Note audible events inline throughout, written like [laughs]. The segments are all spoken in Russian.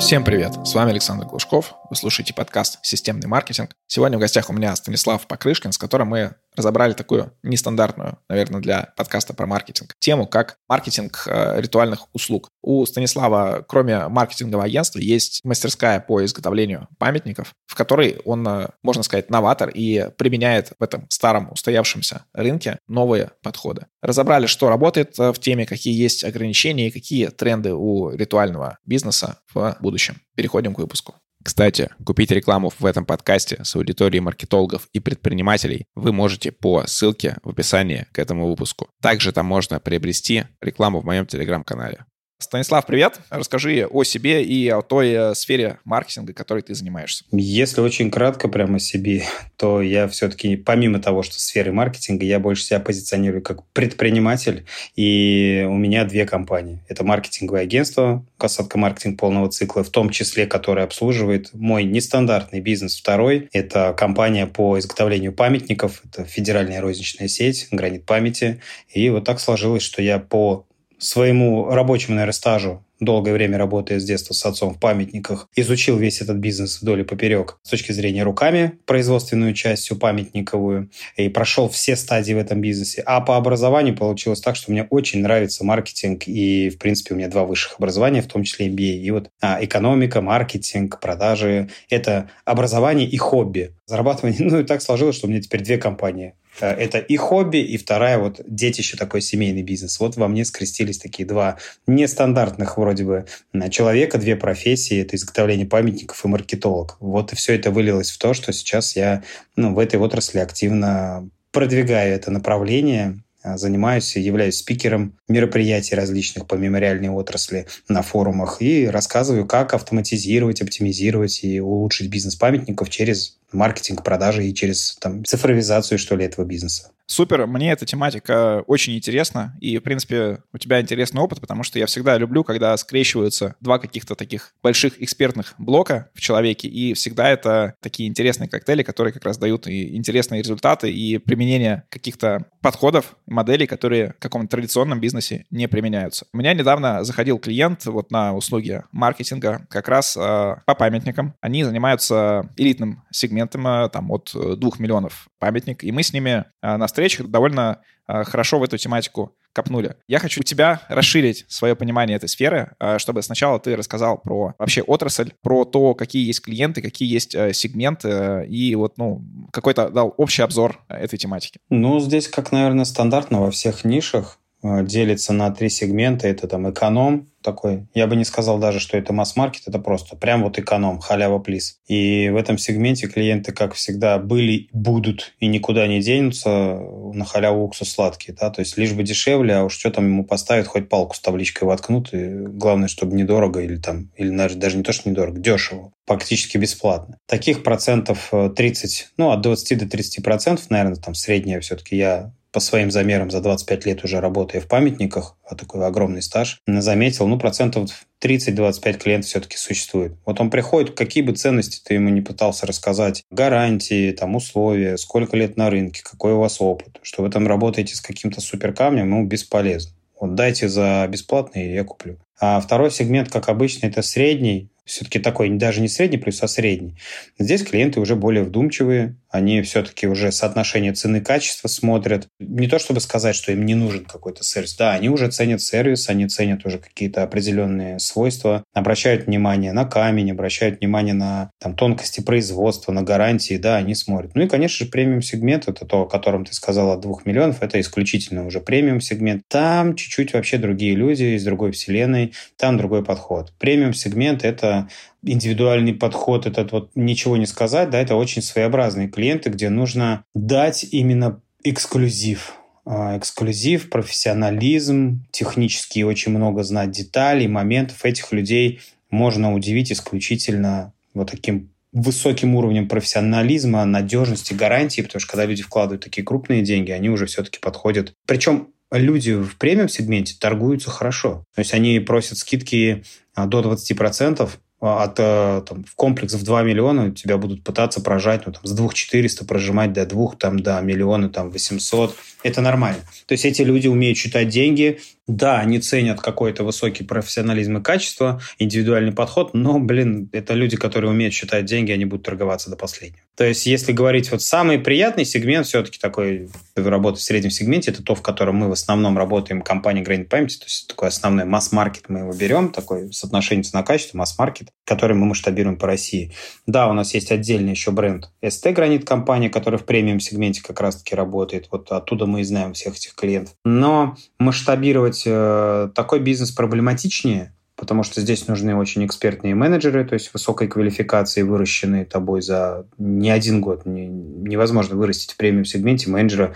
Всем привет! С вами Александр Глушков. Вы слушаете подкаст «Системный маркетинг». Сегодня в гостях у меня Станислав Покрышкин, с которым мы разобрали такую нестандартную, наверное, для подкаста про маркетинг, тему как маркетинг э, ритуальных услуг. У Станислава, кроме маркетингового агентства, есть мастерская по изготовлению памятников, в которой он, э, можно сказать, новатор и применяет в этом старом устоявшемся рынке новые подходы. Разобрали, что работает э, в теме, какие есть ограничения и какие тренды у ритуального бизнеса в будущем. Переходим к выпуску. Кстати, купить рекламу в этом подкасте с аудиторией маркетологов и предпринимателей вы можете по ссылке в описании к этому выпуску. Также там можно приобрести рекламу в моем телеграм-канале. Станислав, привет. Расскажи о себе и о той э, сфере маркетинга, которой ты занимаешься. Если очень кратко прямо о себе, то я все-таки, помимо того, что сферы маркетинга, я больше себя позиционирую как предприниматель, и у меня две компании. Это маркетинговое агентство, касатка маркетинг полного цикла, в том числе, которое обслуживает мой нестандартный бизнес. Второй – это компания по изготовлению памятников, это федеральная розничная сеть, гранит памяти. И вот так сложилось, что я по своему рабочему, наверное, стажу, долгое время работая с детства с отцом в памятниках, изучил весь этот бизнес вдоль и поперек с точки зрения руками, производственную часть всю памятниковую, и прошел все стадии в этом бизнесе. А по образованию получилось так, что мне очень нравится маркетинг, и, в принципе, у меня два высших образования, в том числе MBA. И вот а, экономика, маркетинг, продажи – это образование и хобби. Зарабатывание, [laughs] ну и так сложилось, что у меня теперь две компании это и хобби, и вторая вот детище такой семейный бизнес. Вот во мне скрестились такие два нестандартных вроде бы человека, две профессии. Это изготовление памятников и маркетолог. Вот и все это вылилось в то, что сейчас я ну, в этой отрасли активно продвигаю это направление, а, занимаюсь, являюсь спикером мероприятий различных по мемориальной отрасли на форумах и рассказываю, как автоматизировать, оптимизировать и улучшить бизнес памятников через маркетинг, продажи и через там, цифровизацию, что ли, этого бизнеса. Супер, мне эта тематика очень интересна, и, в принципе, у тебя интересный опыт, потому что я всегда люблю, когда скрещиваются два каких-то таких больших экспертных блока в человеке, и всегда это такие интересные коктейли, которые как раз дают и интересные результаты, и применение каких-то подходов, моделей, которые в каком-то традиционном бизнесе не применяются. У меня недавно заходил клиент вот на услуги маркетинга как раз э, по памятникам. Они занимаются элитным сегментом, э, там, от 2 миллионов памятник, и мы с ними э, на встречах довольно э, хорошо в эту тематику копнули. Я хочу у тебя расширить свое понимание этой сферы, э, чтобы сначала ты рассказал про вообще отрасль, про то, какие есть клиенты, какие есть э, сегменты, и вот, ну, какой-то дал общий обзор этой тематики. Ну, здесь, как, наверное, стандартно во всех нишах, делится на три сегмента. Это там эконом, такой. Я бы не сказал даже, что это масс-маркет, это просто прям вот эконом, халява плиз. И в этом сегменте клиенты, как всегда, были, будут и никуда не денутся на халяву уксус сладкий, да, то есть лишь бы дешевле, а уж что там ему поставят, хоть палку с табличкой воткнут, и главное, чтобы недорого или там, или даже, не то, что недорого, дешево, практически бесплатно. Таких процентов 30, э, ну, от 20 до 30 процентов, наверное, там средняя все-таки я по своим замерам за 25 лет уже работая в памятниках, а такой огромный стаж, заметил, ну, процентов 30-25 клиентов все-таки существует. Вот он приходит, какие бы ценности ты ему не пытался рассказать, гарантии, там, условия, сколько лет на рынке, какой у вас опыт, что вы там работаете с каким-то суперкамнем, ему бесполезно. Вот дайте за бесплатно, и я куплю. А второй сегмент, как обычно, это средний, все-таки такой даже не средний плюс, а средний. Здесь клиенты уже более вдумчивые, они все-таки уже соотношение цены-качества смотрят. Не то чтобы сказать, что им не нужен какой-то сервис. Да, они уже ценят сервис, они ценят уже какие-то определенные свойства, обращают внимание на камень, обращают внимание на там, тонкости производства, на гарантии, да, они смотрят. Ну и, конечно же, премиум-сегмент, это то, о котором ты сказал, от двух миллионов, это исключительно уже премиум-сегмент. Там чуть-чуть вообще другие люди из другой вселенной, там другой подход. Премиум-сегмент – это индивидуальный подход, этот вот ничего не сказать, да, это очень своеобразные клиенты, где нужно дать именно эксклюзив, а, эксклюзив, профессионализм, технически очень много знать деталей, моментов. Этих людей можно удивить исключительно вот таким высоким уровнем профессионализма, надежности, гарантии, потому что когда люди вкладывают такие крупные деньги, они уже все-таки подходят. Причем люди в премиум-сегменте торгуются хорошо. То есть они просят скидки а, до 20%, а, от э, там, в комплекс в 2 миллиона тебя будут пытаться прожать ну, там, с 2400 прожимать до 2, там, до миллиона там, 800. Это нормально. То есть эти люди умеют считать деньги, Да, они ценят какой-то высокий профессионализм и качество, индивидуальный подход, но, блин, это люди, которые умеют считать деньги, они будут торговаться до последнего. То есть, если говорить вот самый приятный сегмент, все-таки такой работа в среднем сегменте, это то, в котором мы в основном работаем, компания Grain Payment, то есть такой основной масс-маркет мы его берем, такой соотношение цена-качество, масс-маркет, который мы масштабируем по России. Да, у нас есть отдельный еще бренд ST Гранит компания, которая в премиум-сегменте как раз-таки работает. Вот оттуда мы и знаем всех этих клиентов. Но масштабировать э, такой бизнес проблематичнее, потому что здесь нужны очень экспертные менеджеры, то есть высокой квалификации, выращенные тобой за не один год. Не, невозможно вырастить в премиум-сегменте менеджера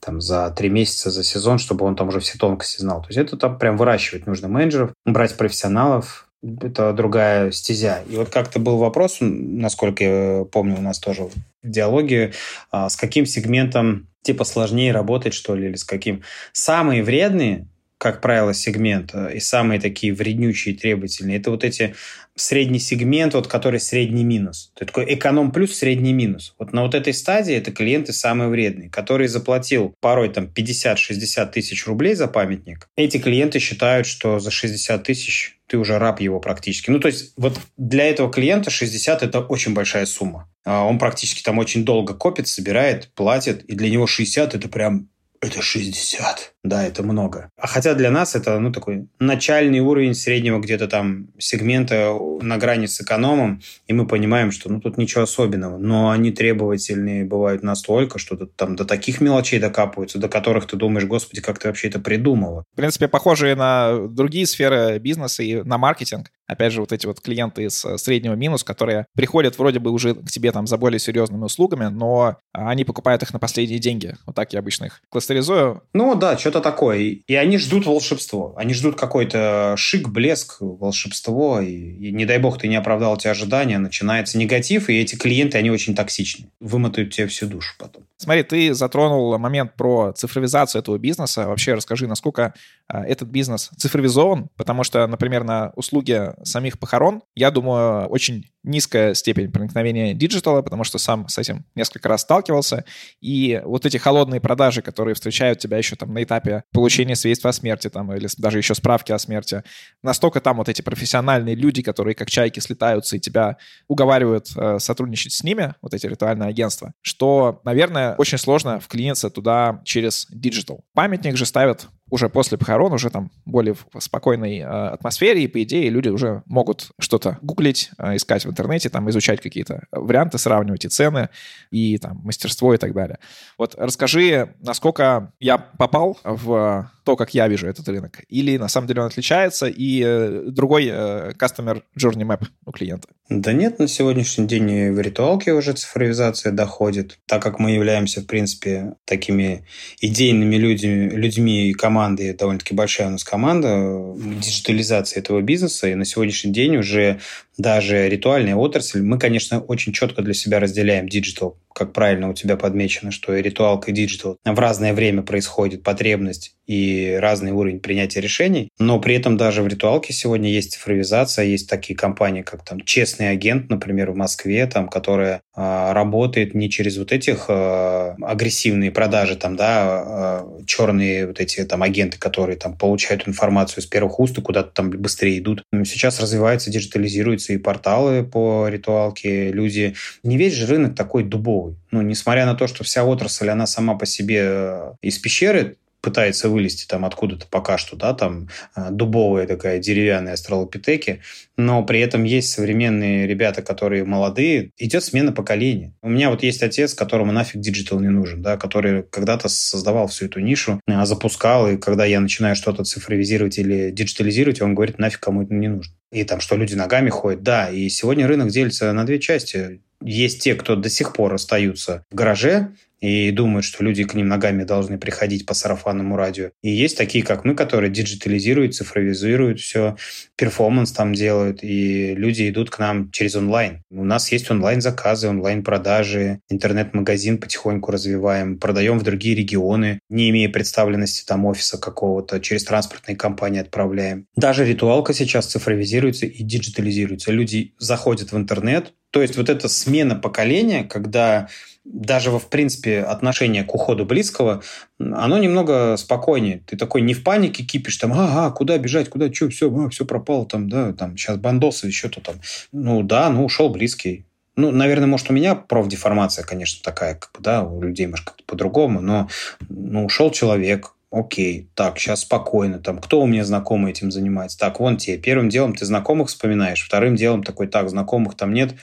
там, за три месяца, за сезон, чтобы он там уже все тонкости знал. То есть это там прям выращивать нужно менеджеров, брать профессионалов, это другая стезя. И вот как-то был вопрос, насколько я помню, у нас тоже в диалоге, а, с каким сегментом типа сложнее работать, что ли, или с каким. Самые вредные как правило, сегмент, и самые такие вреднючие и требовательные, это вот эти средний сегмент, вот который средний минус. То есть такой эконом плюс, средний минус. Вот на вот этой стадии это клиенты самые вредные, который заплатил порой там 50-60 тысяч рублей за памятник. Эти клиенты считают, что за 60 тысяч ты уже раб его практически. Ну, то есть вот для этого клиента 60 – это очень большая сумма. А он практически там очень долго копит, собирает, платит, и для него 60 – это прям это 60. Да, это много. А хотя для нас это, ну, такой начальный уровень среднего где-то там сегмента на грани с экономом, и мы понимаем, что, ну, тут ничего особенного. Но они требовательные бывают настолько, что тут там до таких мелочей докапываются, до которых ты думаешь, господи, как ты вообще это придумала. В принципе, похожие на другие сферы бизнеса и на маркетинг. Опять же, вот эти вот клиенты из среднего минус, которые приходят вроде бы уже к тебе там за более серьезными услугами, но они покупают их на последние деньги. Вот так я обычно их кластеризую. Ну да, что-то такое. И они ждут волшебство. Они ждут какой-то шик, блеск, волшебство. И, и не дай бог ты не оправдал эти ожидания, начинается негатив, и эти клиенты, они очень токсичны. Вымотают тебе всю душу потом. Смотри, ты затронул момент про цифровизацию этого бизнеса. Вообще расскажи, насколько а, этот бизнес цифровизован, потому что, например, на услуги самих похорон, я думаю, очень низкая степень проникновения диджитала, потому что сам с этим несколько раз сталкивался. И вот эти холодные продажи, которые встречают тебя еще там на этапе получения свидетельства о смерти там, или даже еще справки о смерти, настолько там вот эти профессиональные люди, которые как чайки слетаются и тебя уговаривают э, сотрудничать с ними, вот эти ритуальные агентства, что, наверное, очень сложно вклиниться туда через digital. Памятник же ставят уже после похорон, уже там более в спокойной э, атмосфере, и, по идее, люди уже могут что-то гуглить, э, искать в интернете, там, изучать какие-то варианты, сравнивать и цены, и там мастерство и так далее. Вот расскажи, насколько я попал в то, как я вижу этот рынок, или на самом деле он отличается, и э, другой э, Customer Journey Map у клиента? Да нет, на сегодняшний день и в ритуалке уже цифровизация доходит, так как мы являемся, в принципе, такими идейными людьми, людьми и командой, довольно-таки большая у нас команда диджитализации этого бизнеса, и на сегодняшний день уже даже ритуальная отрасль, мы, конечно, очень четко для себя разделяем digital, как правильно у тебя подмечено, что и ритуалка, и digital в разное время происходит потребность и разный уровень принятия решений, но при этом даже в ритуалке сегодня есть цифровизация, есть такие компании, как там Честный агент, например, в Москве, там, которая э, работает не через вот этих э, агрессивные продажи, там, да, э, черные вот эти там агенты, которые там получают информацию с первых уст и куда-то там быстрее идут. Сейчас развивается, диджитализируется и порталы по ритуалке, люди... Не весь же рынок такой дубовый. Ну, несмотря на то, что вся отрасль, она сама по себе э, из пещеры пытается вылезти там откуда-то пока что, да, там э, дубовая такая деревянная австралопитеки, но при этом есть современные ребята, которые молодые, идет смена поколения. У меня вот есть отец, которому нафиг digital не нужен, да, который когда-то создавал всю эту нишу, э, запускал, и когда я начинаю что-то цифровизировать или диджитализировать, он говорит, нафиг кому это не нужно. И там, что люди ногами ходят, да, и сегодня рынок делится на две части. Есть те, кто до сих пор остаются в гараже, и думают, что люди к ним ногами должны приходить по сарафанному радио. И есть такие, как мы, которые диджитализируют, цифровизируют все, performance там делают, и люди идут к нам через онлайн. У нас есть онлайн-заказы, онлайн-продажи, интернет-магазин потихоньку развиваем, продаем в другие регионы, не имея представленности там офиса какого-то, через транспортные компании отправляем. Даже ритуалка сейчас цифровизируется и диджитализируется. Люди заходят в интернет, То есть вот эта смена поколения, когда даже, в принципе, отношение к уходу близкого, оно немного спокойнее. Ты такой не в панике кипишь, там, ага, куда бежать, куда, что, все, а, все пропало, там, да, там, сейчас бандосы, еще-то там. Ну, да, ну, ушел близкий. Ну, наверное, может, у меня профдеформация, конечно, такая, как бы, да, у людей, может, как-то по-другому, но, ну, ушел человек, окей, так, сейчас спокойно, там, кто у меня знакомый этим занимается? Так, вон тебе, первым делом ты знакомых вспоминаешь, вторым делом такой, так, знакомых там нет,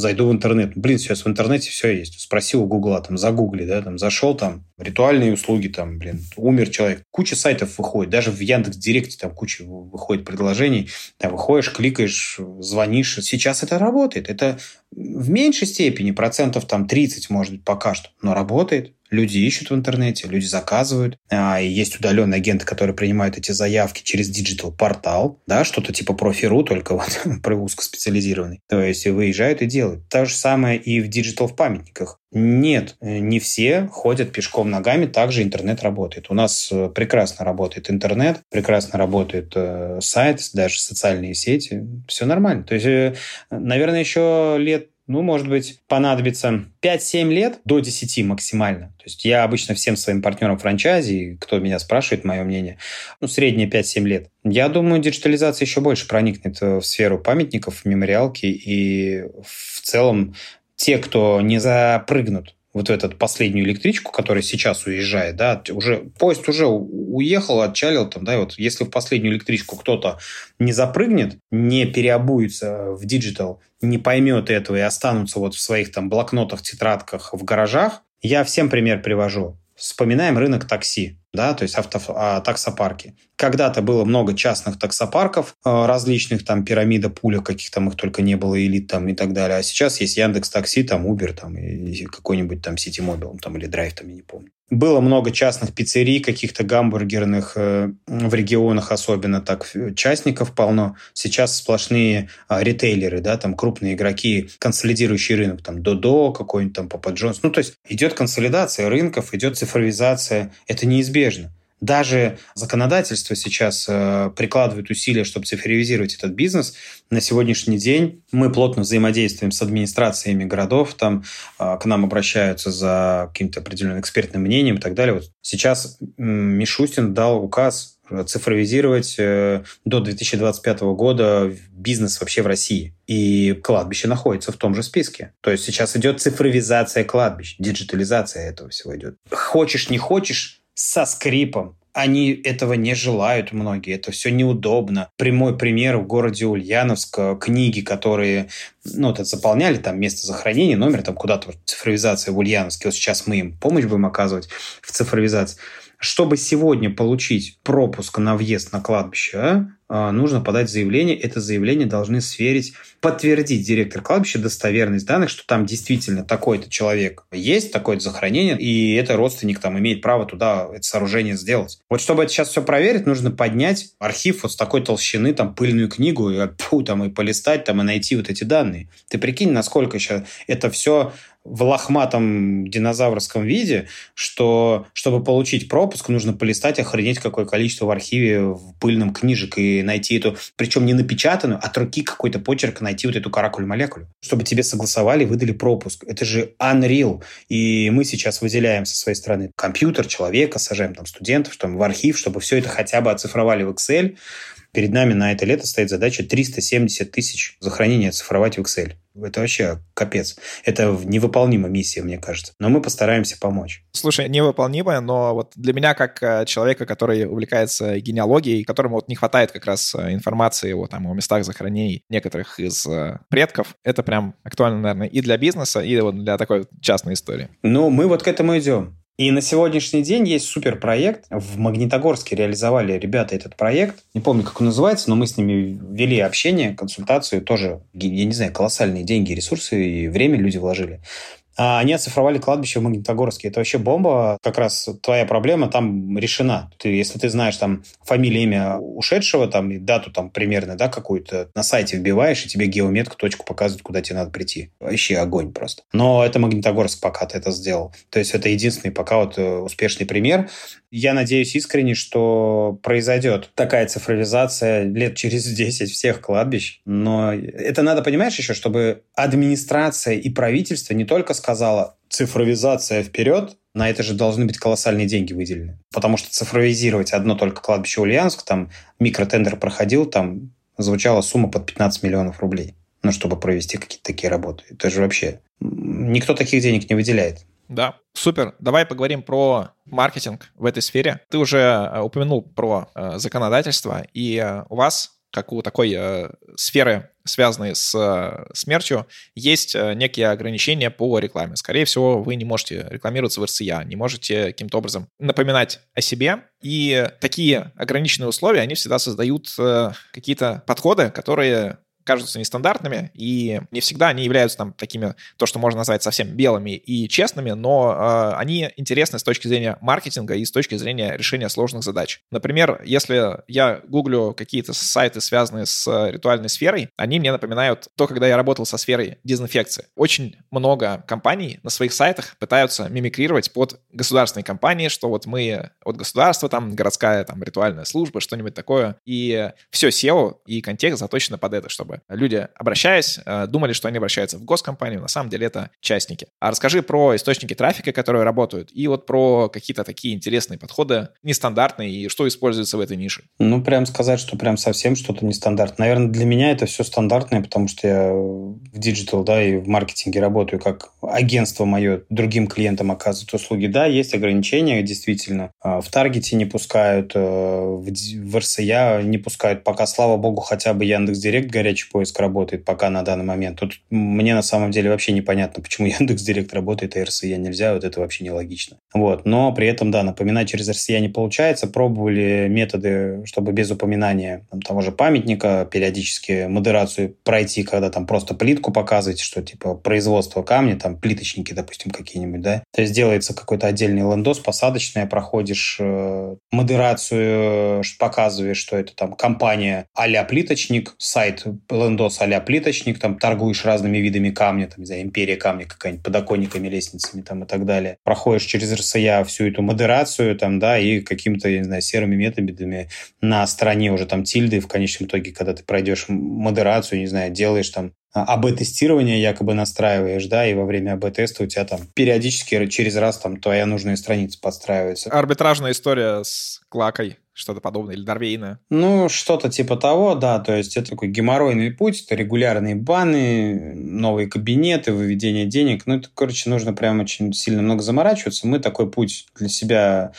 зайду в интернет. Блин, сейчас в интернете все есть. Спросил у Гугла, там, загугли, да, там, зашел, там, ритуальные услуги, там, блин, умер человек. Куча сайтов выходит, даже в Яндекс Директе там куча выходит предложений. Там выходишь, кликаешь, звонишь. Сейчас это работает. Это в меньшей степени, процентов там 30, может быть, пока что, но работает. Люди ищут в интернете, люди заказывают. А, есть удаленные агенты, которые принимают эти заявки через digital-портал, да, что-то типа Профи.ру, только вот [laughs] про узкоспециализированный. То есть выезжают и делают. То же самое и в digital в памятниках. Нет, не все ходят пешком ногами, также интернет работает. У нас э, прекрасно работает интернет, прекрасно работает э, сайт, даже социальные сети. Все нормально. То есть, э, наверное, еще лет ну, может быть, понадобится 5-7 лет до 10 максимально. То есть я обычно всем своим партнерам франчайзи, кто меня спрашивает, мое мнение, ну, среднее 5-7 лет. Я думаю, диджитализация еще больше проникнет в сферу памятников, мемориалки, и в целом те, кто не запрыгнут вот в эту последнюю электричку, которая сейчас уезжает, да, уже поезд уже уехал, отчалил там, да, и вот если в последнюю электричку кто-то не запрыгнет, не переобуется в digital, не поймет этого и останутся вот в своих там блокнотах, тетрадках в гаражах, я всем пример привожу. Вспоминаем рынок такси да, то есть авто, а, таксопарки. Когда-то было много частных таксопарков а, различных, там пирамида, пуля, каких там их только не было, элит там и так далее. А сейчас есть Яндекс Такси, там Uber, там какой-нибудь там Ситимобил, там или Драйв, там я не помню. Было много частных пиццерий, каких-то гамбургерных э, в регионах особенно так частников полно. Сейчас сплошные э, ритейлеры, да, там крупные игроки, консолидирующий рынок, там Додо, какой-нибудь там Папа Джонс. Ну, то есть идет консолидация рынков, идет цифровизация. Это неизбежно. Даже законодательство сейчас э, прикладывает усилия, чтобы цифровизировать этот бизнес. На сегодняшний день мы плотно взаимодействуем с администрациями городов, там э, к нам обращаются за каким-то определенным экспертным мнением и так далее. Вот сейчас Мишустин дал указ цифровизировать э, до 2025 года бизнес вообще в России. И кладбище находится в том же списке. То есть сейчас идет цифровизация кладбищ, диджитализация этого всего идет. Хочешь, не хочешь, со скрипом. Они этого не желают многие, это все неудобно. Прямой пример в городе Ульяновск, э, книги, которые ну, это заполняли, там место захоронения, номер, там куда-то цифровизация в Ульяновске. Вот сейчас мы им помощь будем оказывать в цифровизации. Чтобы сегодня получить пропуск на въезд на кладбище, а, нужно подать заявление. Это заявление должны сверить, подтвердить директор кладбища достоверность данных, что там действительно такой-то человек есть, такое-то захоронение, и это родственник там имеет право туда это сооружение сделать. Вот чтобы это сейчас все проверить, нужно поднять архив вот с такой толщины, там, пыльную книгу, и, фу, там, и полистать, там, и найти вот эти данные. Ты прикинь, насколько сейчас это все в лохматом динозаврском виде, что чтобы получить пропуск, нужно полистать, охренеть какое количество в архиве в пыльном книжек и найти эту, причем не напечатанную, от руки какой-то почерк найти вот эту каракуль-молекулю, чтобы тебе согласовали, выдали пропуск. Это же unreal. И мы сейчас выделяем со своей стороны компьютер, человека, сажаем там студентов, там в архив, чтобы все это хотя бы оцифровали в Excel, Перед нами на это лето стоит задача 370 тысяч захоронения цифровать в Excel. Это вообще капец. Это невыполнимая миссия, мне кажется. Но мы постараемся помочь. Слушай, невыполнимая, но вот для меня, как э, человека, который увлекается генеалогией, которому вот не хватает как раз э, информации о, там, о местах захоронений некоторых из э, предков, это прям актуально, наверное, и для бизнеса, и вот для такой частной истории. Ну, мы вот к этому идем. И на сегодняшний день есть суперпроект. В Магнитогорске реализовали ребята этот проект. Не помню, как он называется, но мы с ними вели общение, консультацию. Тоже, я не знаю, колоссальные деньги, ресурсы и время люди вложили. А они оцифровали кладбище в Магнитогорске. Это вообще бомба. Как раз твоя проблема там решена. Ты, если ты знаешь там фамилию, имя ушедшего, там, и дату там примерно, да, какую-то на сайте вбиваешь, и тебе геометка точку показывает, куда тебе надо прийти. Вообще огонь просто. Но это Магнитогорск пока ты это сделал. То есть это единственный пока вот э, успешный пример. Я надеюсь искренне, что произойдет такая цифровизация лет через 10 всех кладбищ. Но это надо, понимаешь, еще, чтобы администрация и правительство не только сказала цифровизация вперед, на это же должны быть колоссальные деньги выделены. Потому что цифровизировать одно только кладбище Ульяновск, там микротендер проходил, там звучала сумма под 15 миллионов рублей, ну, чтобы провести какие-то такие работы. Это же вообще... Никто таких денег не выделяет. Да, супер. Давай поговорим про маркетинг в этой сфере. Ты уже э, упомянул про э, законодательство, и э, у вас, как у такой э, сферы, связанной с э, смертью, есть э, некие ограничения по рекламе. Скорее всего, вы не можете рекламироваться в РСЯ, не можете каким-то образом напоминать о себе. И такие ограниченные условия, они всегда создают э, какие-то подходы, которые кажутся нестандартными, и не всегда они являются там такими, то, что можно назвать совсем белыми и честными, но э, они интересны с точки зрения маркетинга и с точки зрения решения сложных задач. Например, если я гуглю какие-то сайты, связанные с ритуальной сферой, они мне напоминают то, когда я работал со сферой дезинфекции. Очень много компаний на своих сайтах пытаются мимикрировать под государственные компании, что вот мы от государства, там, городская там ритуальная служба, что-нибудь такое, и все SEO и контекст заточено под это, чтобы люди, обращаясь, э, думали, что они обращаются в госкомпанию, на самом деле это частники. А расскажи про источники трафика, которые работают, и вот про какие-то такие интересные подходы, нестандартные, и что используется в этой нише. Ну, прям сказать, что прям совсем что-то нестандартное. Наверное, для меня это все стандартное, потому что я в digital, да, и в маркетинге работаю как агентство мое другим клиентам оказывает услуги. Да, есть ограничения, действительно. А, в Таргете не пускают, э, в РСЯ не пускают. Пока, слава богу, хотя бы Яндекс.Директ горячий горячий поиск работает пока на данный момент. Тут мне на самом деле вообще непонятно, почему [laughs] Яндекс Директ работает, а РСЯ нельзя. Вот это вообще нелогично. Вот. Но при этом, да, напоминать через РСЯ не получается. Пробовали методы, чтобы без упоминания там, того же памятника периодически модерацию пройти, когда там просто плитку показывать, что типа производство камня, там плиточники, допустим, какие-нибудь, да. То есть делается какой-то отдельный лендос, посадочная, проходишь э, модерацию, показываешь, что это там компания а-ля плиточник, сайт лендос а плиточник, там торгуешь разными видами камня, там, не знаю, империя камня какая-нибудь, подоконниками, лестницами там и так далее. Проходишь через РСЯ всю эту модерацию там, да, и какими-то, я не знаю, серыми методами на стороне уже там тильды в конечном итоге, когда ты пройдешь модерацию, не знаю, делаешь там АБ-тестирование якобы настраиваешь, да, и во время АБ-теста у тебя там периодически через раз там твоя нужная страница подстраивается. Арбитражная история с Клакой что-то подобное, или Дорвейна? Ну, что-то типа того, да, то есть это такой геморройный путь, это регулярные баны, новые кабинеты, выведение денег, ну, это, короче, нужно прям очень сильно много заморачиваться. Мы такой путь для себя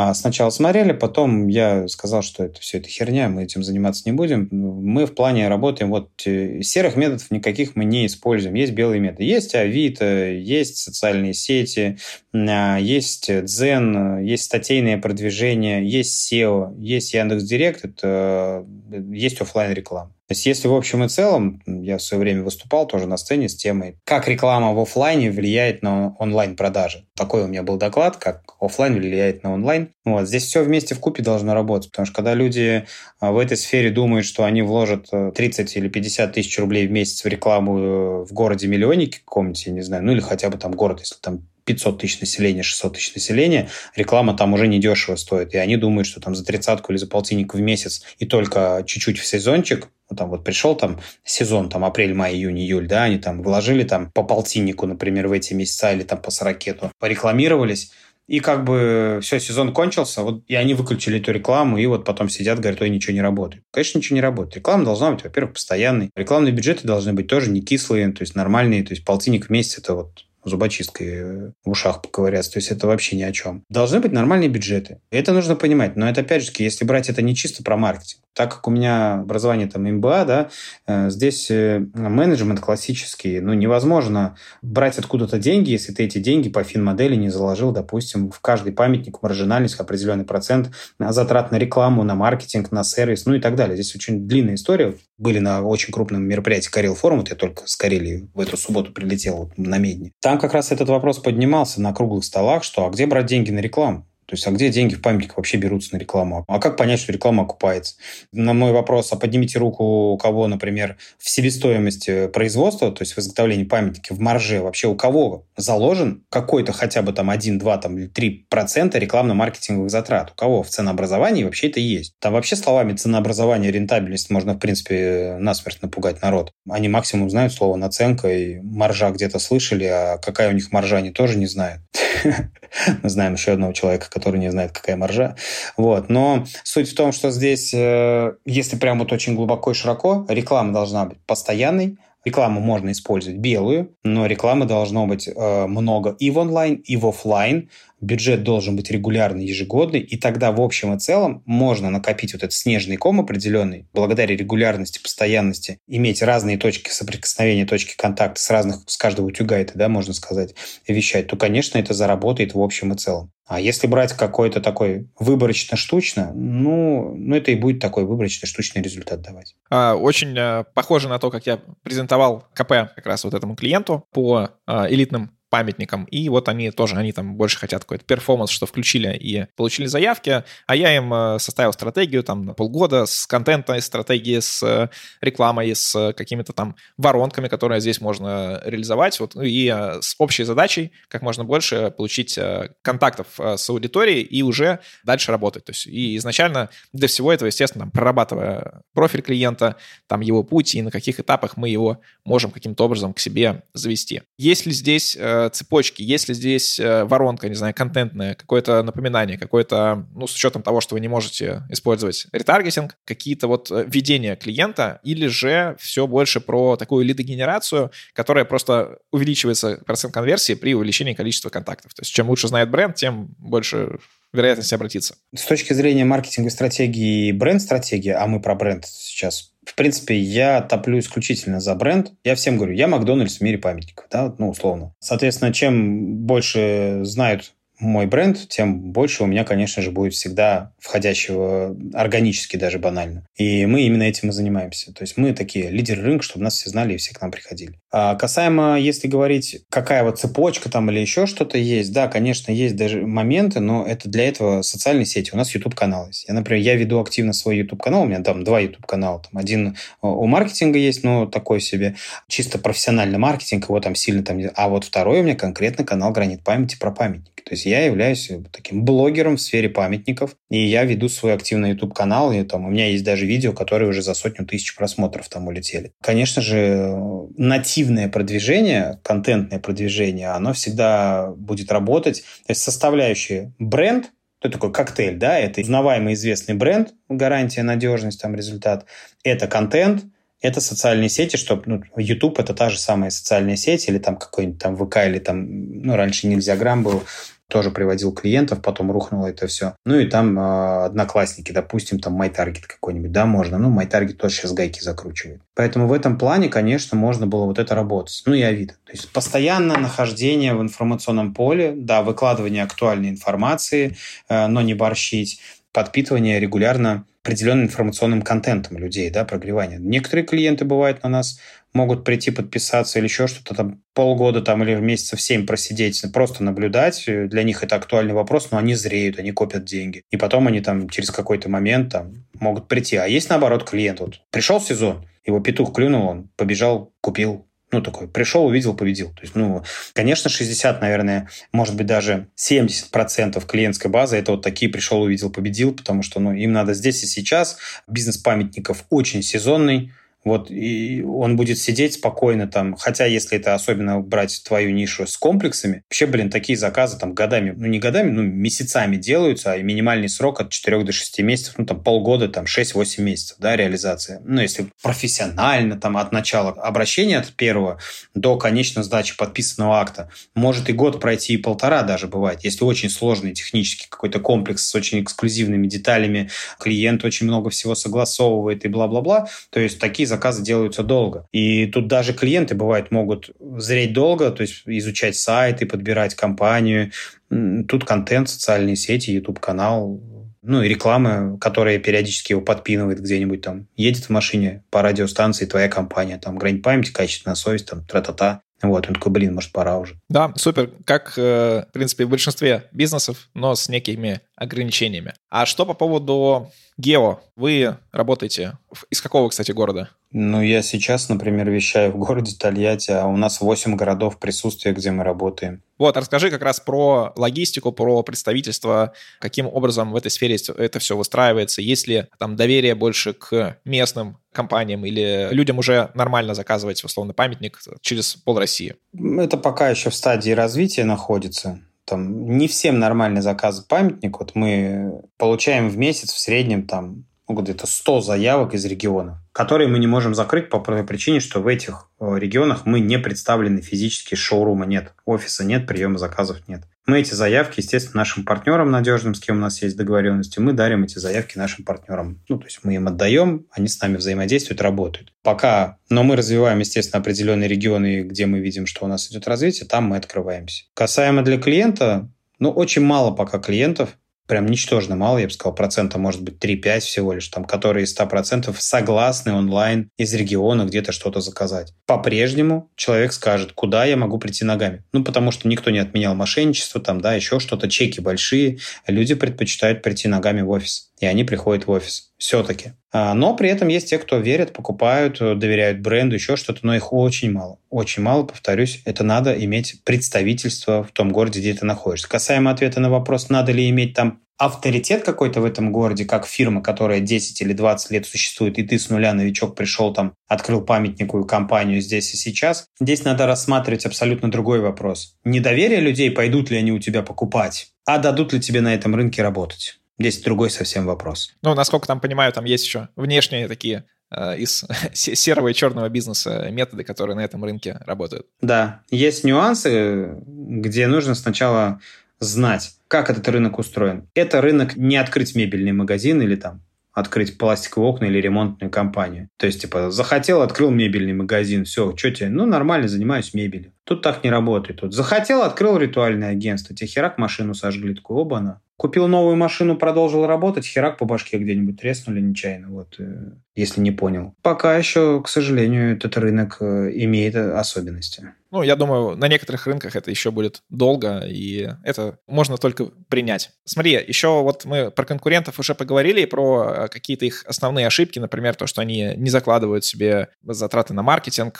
а сначала смотрели, потом я сказал, что это все это херня, мы этим заниматься не будем. Мы в плане работаем, вот э, серых методов никаких мы не используем. Есть белые методы. Есть Авито, есть социальные сети, есть Дзен, есть статейное продвижение, есть SEO, есть Яндекс.Директ, это э, есть офлайн реклама. То есть если в общем и целом, я в свое время выступал тоже на сцене с темой, как реклама в офлайне влияет на онлайн-продажи. Такой у меня был доклад, как офлайн влияет на онлайн. Вот. Здесь все вместе в купе должно работать, потому что когда люди а, в этой сфере думают, что они вложат 30 э, или 50 тысяч рублей в месяц в рекламу э, в городе миллионнике каком-нибудь, я не знаю, ну или хотя бы там город, если там 500 тысяч населения, 600 тысяч населения, реклама там уже недешево стоит. И они думают, что там за тридцатку или за полтинник в месяц и только чуть-чуть в сезончик, ну, там вот пришел там сезон, там апрель, май, июнь, июль, да, они там вложили там по полтиннику, например, в эти месяца или там по сорокету, порекламировались, и как бы все, сезон кончился, вот, и они выключили эту рекламу, и вот потом сидят, говорят, ой, ничего не работает. Конечно, ничего не работает. Реклама должна быть, во-первых, постоянной. Рекламные бюджеты должны быть тоже не кислые, то есть нормальные, то есть полтинник в месяц это вот зубочисткой э, в ушах поковыряться. То есть это вообще ни о чем. Должны быть нормальные бюджеты. Это нужно понимать. Но это, опять же, если брать это не чисто про маркетинг. Так как у меня образование там МБА, да, э, здесь э, менеджмент классический, ну, невозможно брать откуда-то деньги, если ты эти деньги по фин-модели не заложил, допустим, в каждый памятник маржинальность, определенный процент затрат на рекламу, на маркетинг, на сервис, ну и так далее. Здесь очень длинная история. Были на очень крупном мероприятии Карел форум, вот я только с Карелии в эту субботу прилетел вот, на Медне. Там как раз этот вопрос поднимался на круглых столах, что а где брать деньги на рекламу? То есть, а где деньги в памятниках вообще берутся на рекламу? А как понять, что реклама окупается? На мой вопрос, а поднимите руку у кого, например, в себестоимости производства, то есть в изготовлении памятника, в марже, вообще у кого заложен какой-то хотя бы там 1, 2 там, или 3 процента рекламно-маркетинговых затрат? У кого в ценообразовании вообще это есть? Там вообще словами ценообразование, рентабельность можно, в принципе, насмерть напугать народ. Они максимум знают слово наценка и маржа где-то слышали, а какая у них маржа, они тоже не знают. [laughs] Мы знаем еще одного человека, который не знает, какая маржа. Вот. Но суть в том, что здесь, э, если прям вот очень глубоко и широко, реклама должна быть постоянной, Рекламу можно использовать белую, но рекламы должно быть э, много и в онлайн, и в офлайн. Бюджет должен быть регулярный, ежегодный, и тогда в общем и целом можно накопить вот этот снежный ком определенный, благодаря регулярности, постоянности, иметь разные точки соприкосновения, точки контакта с разных, с каждого утюга это, да, можно сказать, вещать, то, конечно, это заработает в общем и целом. А если брать какой-то такой выборочно-штучно, ну, ну, это и будет такой выборочно-штучный результат давать. А, очень а, похоже на то, как я презентовал КП как раз вот этому клиенту по а, элитным памятникам. И вот они тоже, они там больше хотят какой-то перформанс, что включили и получили заявки, а я им э, составил стратегию там на полгода с контентной стратегией, с э, рекламой, с какими-то там воронками, которые здесь можно реализовать, вот, и э, с общей задачей как можно больше получить контактов с аудиторией и уже дальше работать. То есть и изначально для всего этого, естественно, там, прорабатывая профиль клиента, там его путь и на каких этапах мы его можем каким-то образом к себе завести. Если здесь Э, цепочки, если здесь э, воронка, не знаю, контентная, какое-то напоминание, какое-то, ну, с учетом того, что вы не можете использовать ретаргетинг, какие-то вот э, введения клиента, или же все больше про такую лидогенерацию, которая просто увеличивается процент конверсии при увеличении количества контактов. То есть чем лучше знает бренд, тем больше вероятности обратиться. С точки зрения маркетинговой стратегии и бренд-стратегии, а мы про бренд сейчас в принципе, я топлю исключительно за бренд. Я всем говорю, я Макдональдс в мире памятников, да, ну, условно. Соответственно, чем больше знают мой бренд, тем больше у меня, конечно же, будет всегда входящего органически даже банально. И мы именно этим и занимаемся. То есть мы такие лидеры рынка, чтобы нас все знали и все к нам приходили. А касаемо, если говорить, какая вот цепочка там или еще что-то есть, да, конечно, есть даже моменты, но это для этого социальные сети. У нас YouTube-канал есть. Я, например, я веду активно свой YouTube-канал, у меня там два YouTube-канала. Там один у маркетинга есть, но такой себе чисто профессиональный маркетинг, его там сильно там... А вот второй у меня конкретно канал «Гранит памяти» про памятники. То есть я являюсь таким блогером в сфере памятников, и я веду свой активный YouTube-канал, и там у меня есть даже видео, которые уже за сотню тысяч просмотров там улетели. Конечно же, нативное продвижение, контентное продвижение, оно всегда будет работать. То есть составляющие бренд, это такой коктейль, да, это узнаваемый известный бренд, гарантия, надежность, там результат. Это контент, это социальные сети, что ну, YouTube это та же самая социальная сеть, или там какой-нибудь там ВК, или там, ну, раньше нельзя грамм был, тоже приводил клиентов, потом рухнуло это все. Ну и там э, одноклассники, допустим, там MyTarget какой-нибудь, да, можно. Ну, MyTarget тоже сейчас гайки закручивает. Поэтому в этом плане, конечно, можно было вот это работать. Ну и Авито. То есть постоянное нахождение в информационном поле, да, выкладывание актуальной информации, э, но не борщить, подпитывание регулярно определенным информационным контентом людей, да, прогревание. Некоторые клиенты бывают на нас могут прийти подписаться или еще что-то там полгода там или месяцев семь просидеть, просто наблюдать. Для них это актуальный вопрос, но они зреют, они копят деньги. И потом они там через какой-то момент там могут прийти. А есть наоборот клиент. Вот пришел сезон, его петух клюнул, он побежал, купил ну, такой, пришел, увидел, победил. То есть, ну, конечно, 60, наверное, может быть, даже 70% клиентской базы это вот такие пришел, увидел, победил, потому что, ну, им надо здесь и сейчас. Бизнес памятников очень сезонный, Вот и он будет сидеть спокойно там, хотя если это особенно брать твою нишу с комплексами, вообще, блин, такие заказы там годами, ну не годами, ну месяцами делаются, а минимальный срок от 4 до 6 месяцев, ну там полгода, там 6-8 месяцев, да, реализация. Ну если профессионально, там от начала обращения от первого до конечной сдачи подписанного акта, может и год пройти, и полтора даже бывает, если очень сложный технический какой-то комплекс с очень эксклюзивными деталями, клиент очень много всего согласовывает и бла-бла-бла, то есть такие заказы делаются долго. И тут даже клиенты, бывает, могут зреть долго, то есть изучать сайты, подбирать компанию. Тут контент, социальные сети, YouTube-канал, ну и реклама, которая периодически его подпинывает где-нибудь там. Едет в машине по радиостанции твоя компания, там, грань памяти, качественная совесть, там, тра-та-та. Вот, он такой, блин, может, пора уже. Да, супер. Как, э, в принципе, в большинстве бизнесов, но с некими ограничениями. А что по поводу Гео? Вы работаете из какого, кстати, города? Ну, я сейчас, например, вещаю в городе Тольятти, а у нас 8 городов присутствия, где мы работаем. Вот, расскажи как раз про логистику, про представительство, каким образом в этой сфере это все выстраивается, есть ли там доверие больше к местным компаниям или людям уже нормально заказывать, условно, памятник через пол России? Это пока еще в стадии развития находится там не всем нормальный заказ памятник. Вот мы получаем в месяц в среднем там ну, где-то 100 заявок из региона, которые мы не можем закрыть по той причине, что в этих э, регионах мы не представлены физически, шоурума нет, офиса нет, приема заказов нет. Мы эти заявки, естественно, нашим партнерам надежным, с кем у нас есть договоренности, мы дарим эти заявки нашим партнерам. Ну, то есть мы им отдаем, они с нами взаимодействуют, работают. Пока, но мы развиваем, естественно, определенные регионы, где мы видим, что у нас идет развитие, там мы открываемся. Касаемо для клиента, ну, очень мало пока клиентов, прям ничтожно мало, я бы сказал, процента может быть 3-5 всего лишь, там, которые из 100% согласны онлайн из региона где-то что-то заказать. По-прежнему человек скажет, куда я могу прийти ногами. Ну, потому что никто не отменял мошенничество, там, да, еще что-то, чеки большие. Люди предпочитают прийти ногами в офис, и они приходят в офис. Все-таки. А, но при этом есть те, кто верят, покупают, доверяют бренду, еще что-то, но их очень мало. Очень мало, повторюсь, это надо иметь представительство в том городе, где ты находишься. Касаемо ответа на вопрос, надо ли иметь там авторитет какой-то в этом городе, как фирма, которая 10 или 20 лет существует, и ты с нуля новичок пришел там, открыл памятниковую компанию здесь и сейчас, здесь надо рассматривать абсолютно другой вопрос. Недоверие людей, пойдут ли они у тебя покупать, а дадут ли тебе на этом рынке работать. Здесь другой совсем вопрос. Ну, насколько там понимаю, там есть еще внешние такие э, из [laughs] серого и черного бизнеса методы, которые на этом рынке работают. Да, есть нюансы, где нужно сначала знать, как этот рынок устроен. Это рынок не открыть мебельный магазин или там открыть пластиковые окна или ремонтную компанию. То есть, типа, захотел, открыл мебельный магазин, все, что тебе? Ну, нормально, занимаюсь мебелью. Тут так не работает. Тут захотел, открыл ритуальное агентство, тебе херак машину сожгли, такой, оба-на. Купил новую машину, продолжил работать, херак по башке где-нибудь треснули нечаянно, вот, э, если не понял. Пока еще, к сожалению, этот рынок э, имеет особенности. Ну, я думаю, на некоторых рынках это еще будет долго, и это можно только принять. Смотри, еще вот мы про конкурентов уже поговорили, про э, какие-то их основные ошибки, например, то, что они не закладывают себе затраты на маркетинг.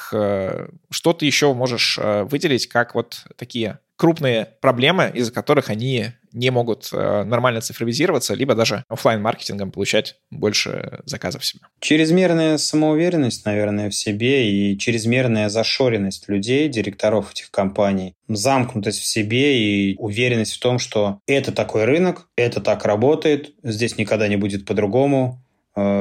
Что ты еще можешь выделить как вот такие крупные проблемы, из-за которых они не могут э, нормально цифровизироваться, либо даже офлайн маркетингом получать больше заказов себе. Чрезмерная самоуверенность, наверное, в себе и чрезмерная зашоренность людей, директоров этих компаний, замкнутость в себе и уверенность в том, что это такой рынок, это так работает, здесь никогда не будет по-другому,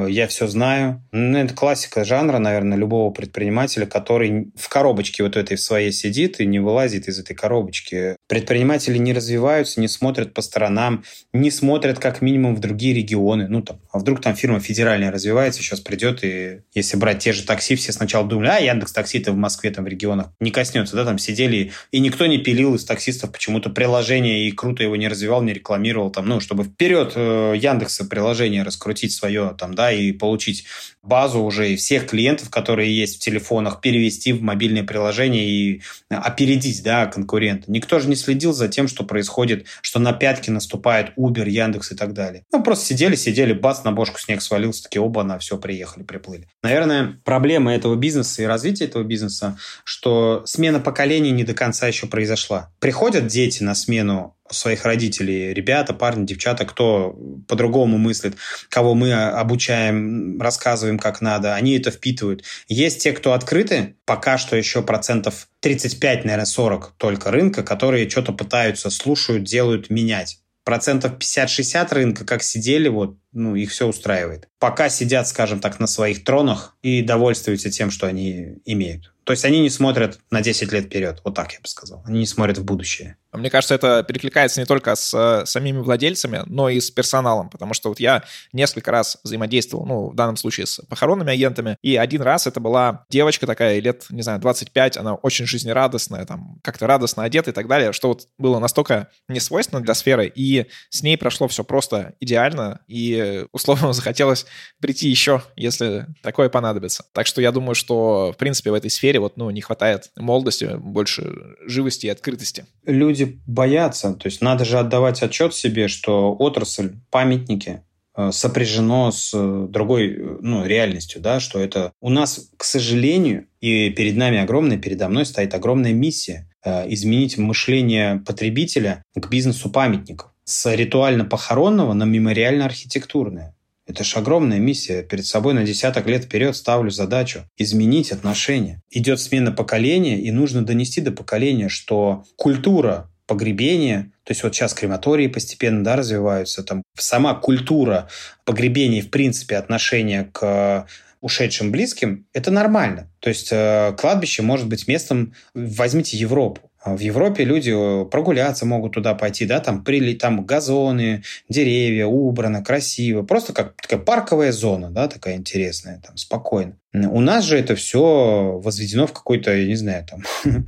я все знаю. Ну, это классика жанра, наверное, любого предпринимателя, который в коробочке вот этой в своей сидит и не вылазит из этой коробочки. Предприниматели не развиваются, не смотрят по сторонам, не смотрят как минимум в другие регионы. Ну, там, а вдруг там фирма федеральная развивается, сейчас придет, и если брать те же такси, все сначала думали, а Яндекс Такси-то в Москве, там, в регионах не коснется, да, там сидели, и никто не пилил из таксистов почему-то приложение и круто его не развивал, не рекламировал, там, ну, чтобы вперед э, Яндекса приложение раскрутить свое, там, там, да, и получить базу уже всех клиентов, которые есть в телефонах, перевести в мобильное приложение и опередить, да, конкурента. Никто же не следил за тем, что происходит, что на пятки наступает Uber, Яндекс и так далее. Ну, просто сидели, сидели, бац, на бошку снег свалился, такие оба на все, приехали, приплыли. Наверное, проблема этого бизнеса и развития этого бизнеса, что смена поколений не до конца еще произошла. Приходят дети на смену своих родителей. Ребята, парни, девчата, кто по-другому мыслит, кого мы обучаем, рассказываем, как надо, они это впитывают. Есть те, кто открыты, пока что еще процентов 35, наверное, 40 только рынка, которые что-то пытаются, слушают, делают, менять процентов 50-60 рынка, как сидели, вот, ну, их все устраивает. Пока сидят, скажем так, на своих тронах и довольствуются тем, что они имеют. То есть они не смотрят на 10 лет вперед, вот так я бы сказал. Они не смотрят в будущее. Мне кажется, это перекликается не только с э, самими владельцами, но и с персоналом, потому что вот я несколько раз взаимодействовал, ну, в данном случае с похоронными агентами, и один раз это была девочка такая, лет, не знаю, 25, она очень жизнерадостная, там, как-то радостно одета и так далее, что вот было настолько несвойственно для сферы, и с ней прошло все просто идеально, и условно [laughs] захотелось прийти еще, если такое понадобится. Так что я думаю, что, в принципе, в этой сфере вот, ну, не хватает молодости, больше живости и открытости. Люди боятся. То есть надо же отдавать отчет себе, что отрасль, памятники э, сопряжено с э, другой э, ну, реальностью, да, что это у нас, к сожалению, и перед нами огромная, передо мной стоит огромная миссия изменить мышление потребителя к бизнесу памятников с ритуально-похоронного на мемориально-архитектурное. Это же огромная миссия. Перед собой на десяток лет вперед ставлю задачу изменить отношения. Идет смена поколения, и нужно донести до поколения, что культура погребения, то есть вот сейчас крематории постепенно да, развиваются, там сама культура погребения, в принципе, отношения к ушедшим близким, это нормально. То есть э, кладбище может быть местом, возьмите Европу. А в Европе люди э, прогуляться могут туда пойти, да, там, прили, там газоны, деревья, убрано, красиво. Просто как такая парковая зона, да, такая интересная, там, спокойно. У нас же это все возведено в какой-то, я не знаю, там, [laughs]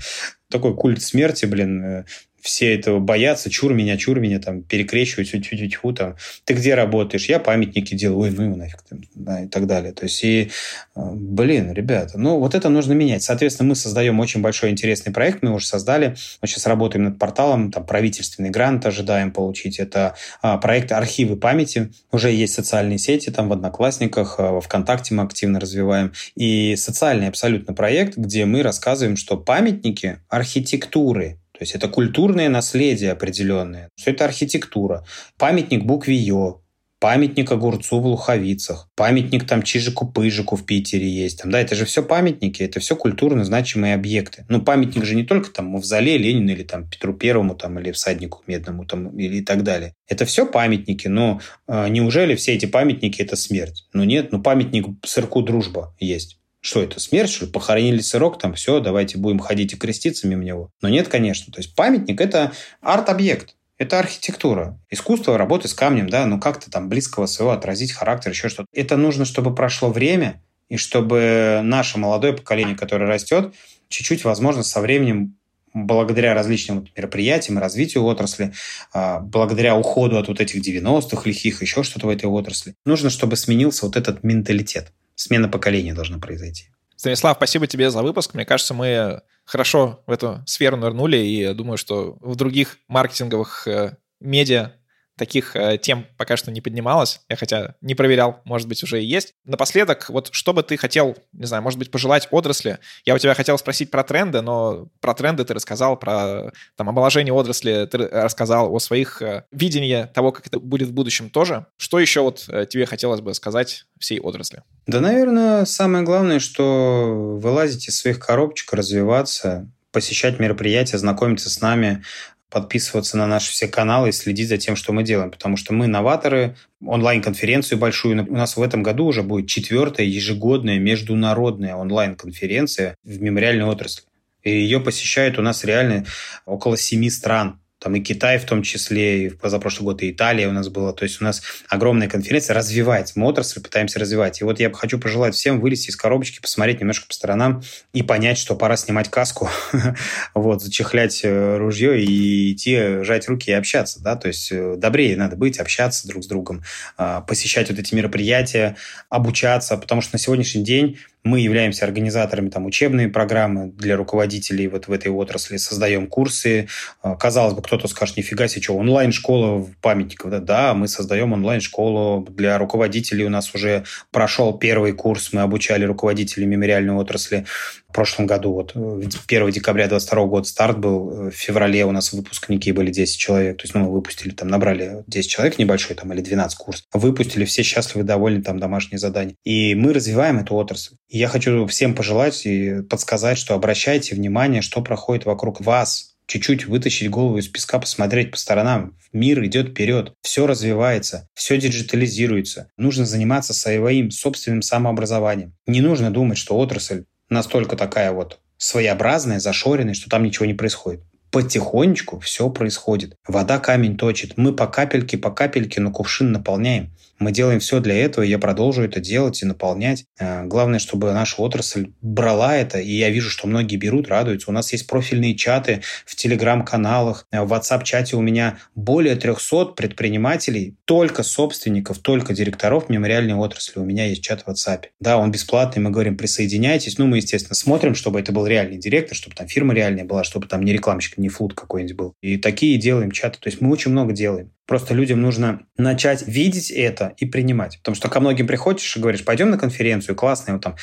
такой культ смерти, блин, э, все этого боятся, чур меня, чур меня, там, перекрещивают, тьфу тьфу тьфу там, ты где работаешь? Я памятники делаю, ой, ну его нафиг, там, да, и так далее. То есть, и, э, блин, ребята, ну, вот это нужно менять. Соответственно, мы создаем очень большой интересный проект, мы уже создали, мы сейчас работаем над порталом, там, правительственный грант ожидаем получить. Это а, проект архивы памяти, уже есть социальные сети, там, в Одноклассниках, а, во ВКонтакте мы активно развиваем. И социальный абсолютно проект, где мы рассказываем, что памятники архитектуры, то есть это культурное наследие определенное, что это архитектура. Памятник букве Ё, памятник огурцу в Луховицах, памятник там Чижику-Пыжику в Питере есть. Там, да, это же все памятники, это все культурно значимые объекты. Ну, памятник же не только там Мавзолей Ленина или там Петру Первому там, или всаднику Медному там, или и так далее. Это все памятники, но э, неужели все эти памятники – это смерть? Ну нет, ну памятник сырку дружба есть. Что это, смерть, что ли? Похоронили сырок, там все, давайте будем ходить и креститься мимо него. Но нет, конечно. То есть памятник – это арт-объект. Это архитектура. Искусство работы с камнем, да, ну как-то там близкого своего отразить характер, еще что-то. Это нужно, чтобы прошло время, и чтобы наше молодое поколение, которое растет, чуть-чуть, возможно, со временем благодаря различным мероприятиям развитию отрасли, а, благодаря уходу от вот этих 90-х лихих, еще что-то в этой отрасли, нужно, чтобы сменился вот этот менталитет смена поколения должна произойти. Станислав, спасибо тебе за выпуск. Мне кажется, мы хорошо в эту сферу нырнули, и думаю, что в других маркетинговых э, медиа таких э, тем пока что не поднималось. Я хотя не проверял, может быть, уже и есть. Напоследок, вот что бы ты хотел, не знаю, может быть, пожелать отрасли? Я у тебя хотел спросить про тренды, но про тренды ты рассказал, про там омоложение отрасли ты рассказал, о своих э, видении того, как это будет в будущем тоже. Что еще вот э, тебе хотелось бы сказать всей отрасли? Да, наверное, самое главное, что вылазить из своих коробочек, развиваться, посещать мероприятия, знакомиться с нами, подписываться на наши все каналы и следить за тем, что мы делаем, потому что мы новаторы, онлайн-конференцию большую. У нас в этом году уже будет четвертая ежегодная международная онлайн-конференция в мемориальной отрасли. И ее посещают у нас реально около семи стран там и Китай в том числе, и в позапрошлый год и Италия у нас была. То есть у нас огромная конференция развивается. Мы отрасль пытаемся развивать. И вот я хочу пожелать всем вылезти из коробочки, посмотреть немножко по сторонам и понять, что пора снимать каску, [laughs] вот, зачехлять э, ружье и идти жать руки и общаться, да, то есть э, добрее надо быть, общаться друг с другом, а, посещать вот эти мероприятия, обучаться, потому что на сегодняшний день Мы являемся организаторами там учебные программы для руководителей вот в этой отрасли, создаем курсы. А, казалось бы, кто-то скажет, нифига себе, что онлайн-школа в памятниках. Да, да, мы создаем онлайн-школу для руководителей. У нас уже прошел первый курс, мы обучали руководителей мемориальной отрасли в прошлом году. Вот 1 декабря 2022 года старт был. В феврале у нас выпускники были 10 человек. То есть ну, мы выпустили, там набрали 10 человек небольшой там, или 12 курс. Выпустили, все счастливы, довольны, там домашние задания. И мы развиваем эту отрасль. И я хочу всем пожелать и подсказать, что обращайте внимание, что проходит вокруг вас, чуть-чуть вытащить голову из песка, посмотреть по сторонам. Мир идет вперед, все развивается, все диджитализируется. Нужно заниматься своим собственным самообразованием. Не нужно думать, что отрасль настолько такая вот своеобразная, зашоренная, что там ничего не происходит. Потихонечку все происходит. Вода камень точит. Мы по капельке, по капельке, но кувшин наполняем. Мы делаем все для этого, и я продолжу это делать и наполнять. Э, главное, чтобы наша отрасль брала это, и я вижу, что многие берут, радуются. У нас есть профильные чаты в телеграм-каналах, э, в WhatsApp-чате у меня более 300 предпринимателей, только собственников, только директоров мемориальной отрасли. У меня есть чат в WhatsApp. Да, он бесплатный, мы говорим, присоединяйтесь. Ну, мы, естественно, смотрим, чтобы это был реальный директор, чтобы там фирма реальная была, чтобы там не рекламщик, не флут какой-нибудь был. И такие делаем чаты. То есть мы очень много делаем. Просто людям нужно начать видеть это и принимать. Потому что ко многим приходишь и говоришь, пойдем на конференцию, классная, вот там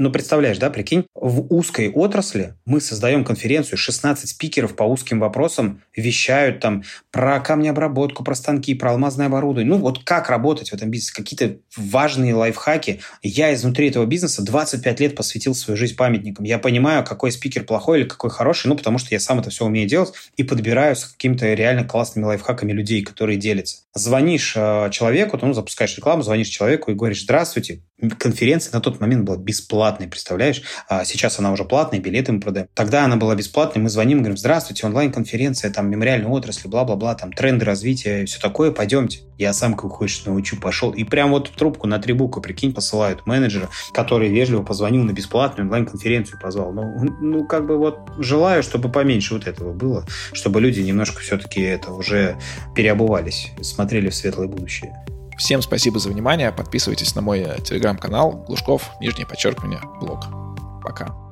ну, представляешь, да, прикинь, в узкой отрасли мы создаем конференцию, 16 спикеров по узким вопросам вещают там про камнеобработку, про станки, про алмазное оборудование. Ну, вот как работать в этом бизнесе, какие-то важные лайфхаки. Я изнутри этого бизнеса 25 лет посвятил свою жизнь памятникам. Я понимаю, какой спикер плохой или какой хороший, ну, потому что я сам это все умею делать и подбираю с какими-то реально классными лайфхаками людей, которые делятся. Звонишь э, человеку, ну, запускаешь рекламу, звонишь человеку и говоришь, здравствуйте, конференция на тот момент была бесплатной, представляешь? А сейчас она уже платная, билеты мы продаем. Тогда она была бесплатной, мы звоним, говорим, здравствуйте, онлайн-конференция, там, мемориальная отрасль, бла-бла-бла, там, тренды развития, все такое, пойдемте. Я сам, как хочешь, научу, пошел. И прям вот в трубку на три буквы, прикинь, посылают менеджера, который вежливо позвонил на бесплатную онлайн-конференцию, позвал. Ну, ну, как бы вот желаю, чтобы поменьше вот этого было, чтобы люди немножко все-таки это уже переобувались, смотрели в светлое будущее. Всем спасибо за внимание. Подписывайтесь на мой э, телеграм-канал Глушков, нижнее подчеркивание, блог. Пока.